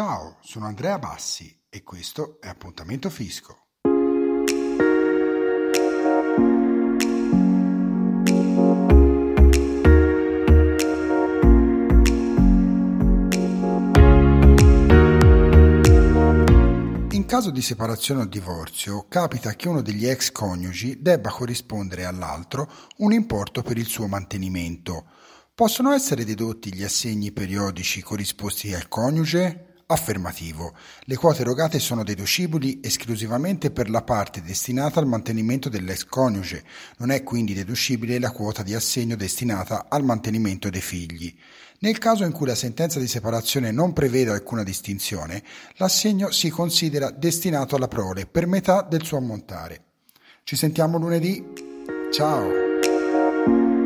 Ciao, sono Andrea Bassi e questo è Appuntamento Fisco. In caso di separazione o divorzio, capita che uno degli ex coniugi debba corrispondere all'altro un importo per il suo mantenimento. Possono essere dedotti gli assegni periodici corrisposti al coniuge? Affermativo. Le quote erogate sono deducibili esclusivamente per la parte destinata al mantenimento dell'ex coniuge, non è quindi deducibile la quota di assegno destinata al mantenimento dei figli. Nel caso in cui la sentenza di separazione non preveda alcuna distinzione, l'assegno si considera destinato alla prole per metà del suo ammontare. Ci sentiamo lunedì. Ciao!